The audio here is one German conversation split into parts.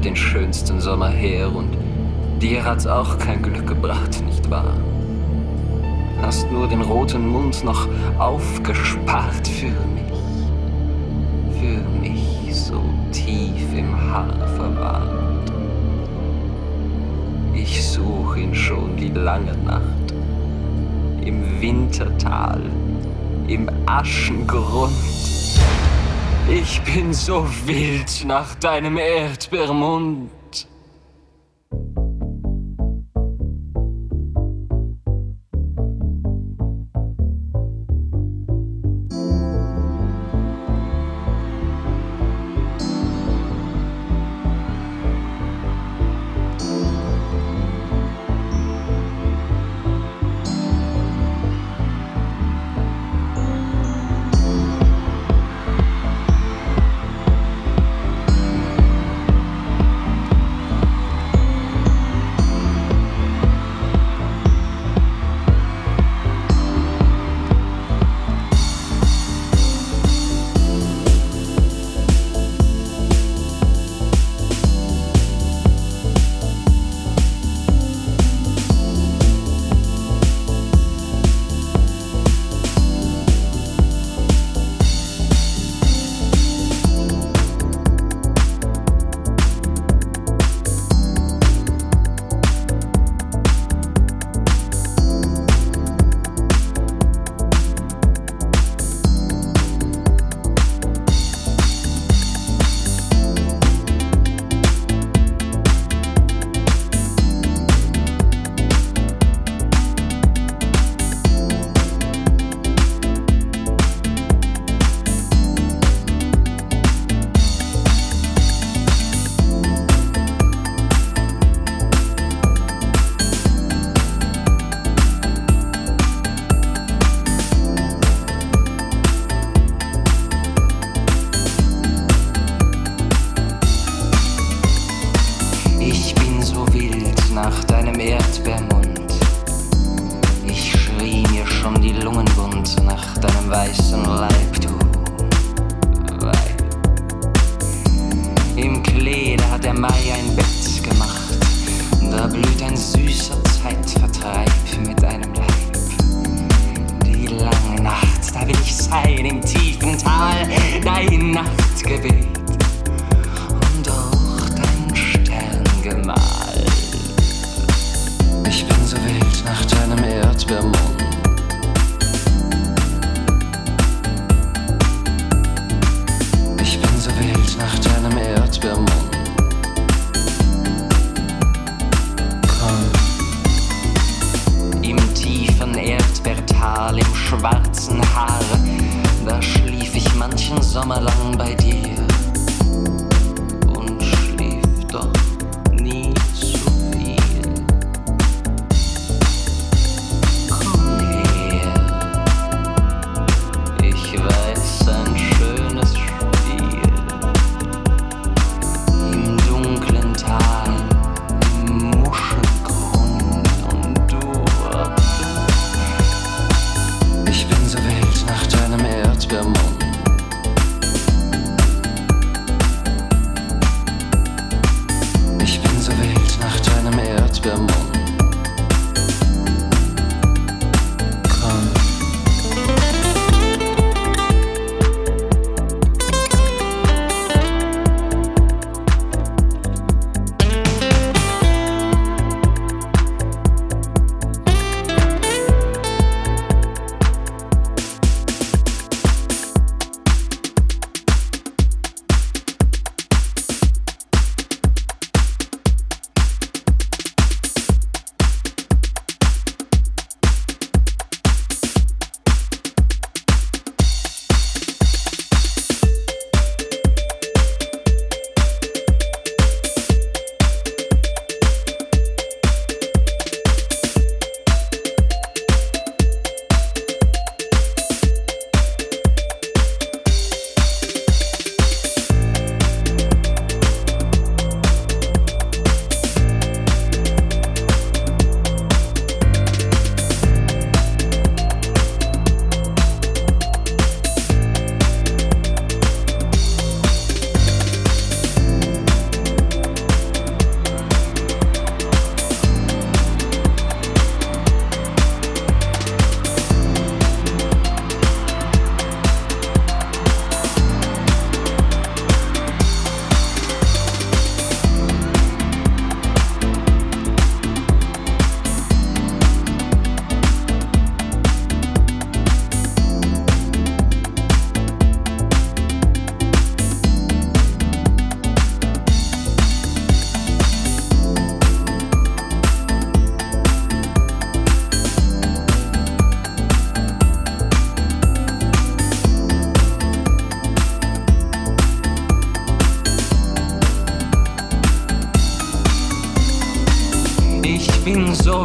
den schönsten Sommer her und dir hat's auch kein Glück gebracht, nicht wahr? Hast nur den roten Mund noch aufgespart für mich, für mich so tief im Haar verwahrt. Ich such ihn schon die lange Nacht, im Wintertal, im Aschengrund. Ich bin so wild nach deinem Erdbeermund.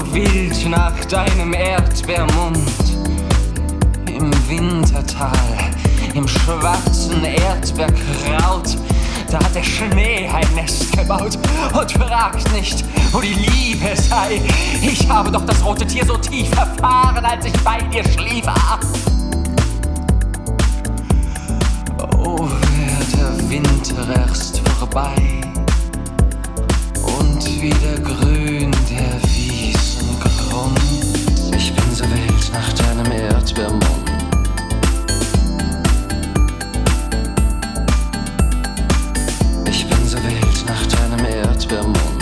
Wild nach deinem Erdbeermund. Im Wintertal, im schwarzen Erdbeerkraut, da hat der Schnee ein Nest gebaut und fragt nicht, wo die Liebe sei. Ich habe doch das rote Tier so tief erfahren, als ich bei dir schlief. Ah. Oh, wär der Winter erst vorbei und wieder grün Ich bin so wild nach deinem Erdbeermund. Ich bin so wild nach deinem Erdbeermund.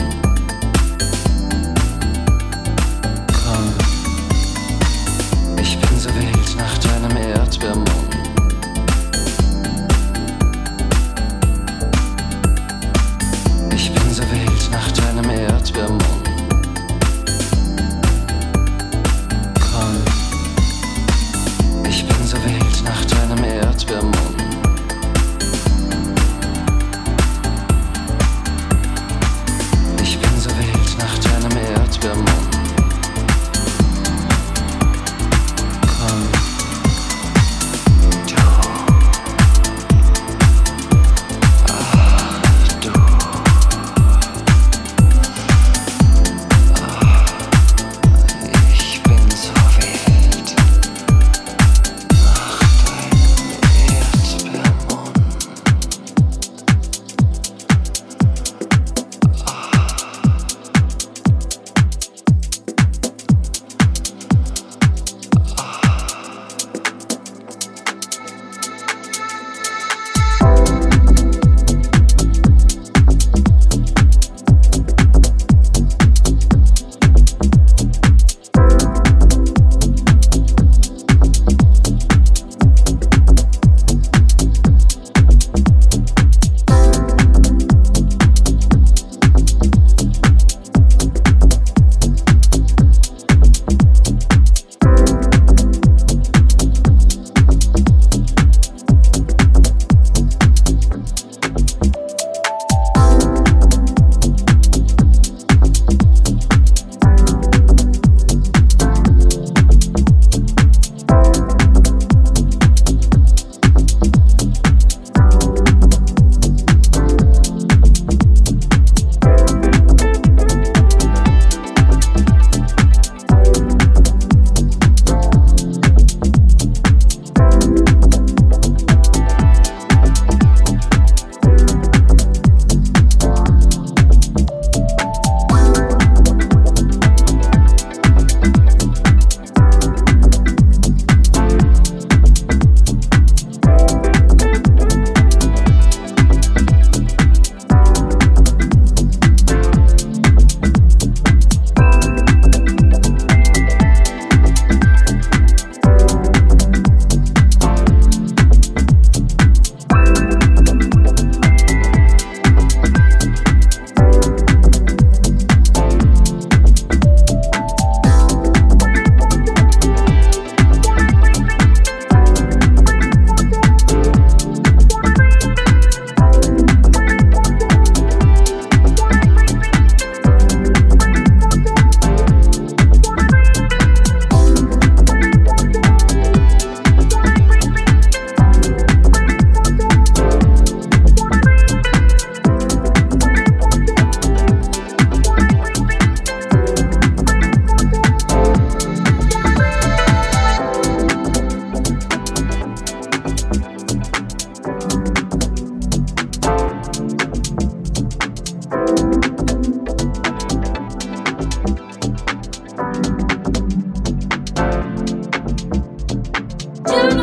to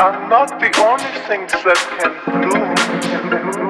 are not the only things that can do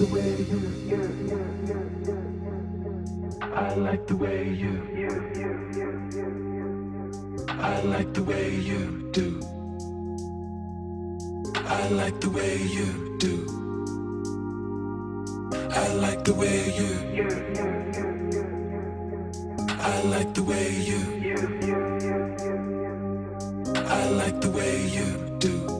the way you. I like the way you. I like the way you do. I like the way you do. I like the way you. I like the way you. I like the way you do.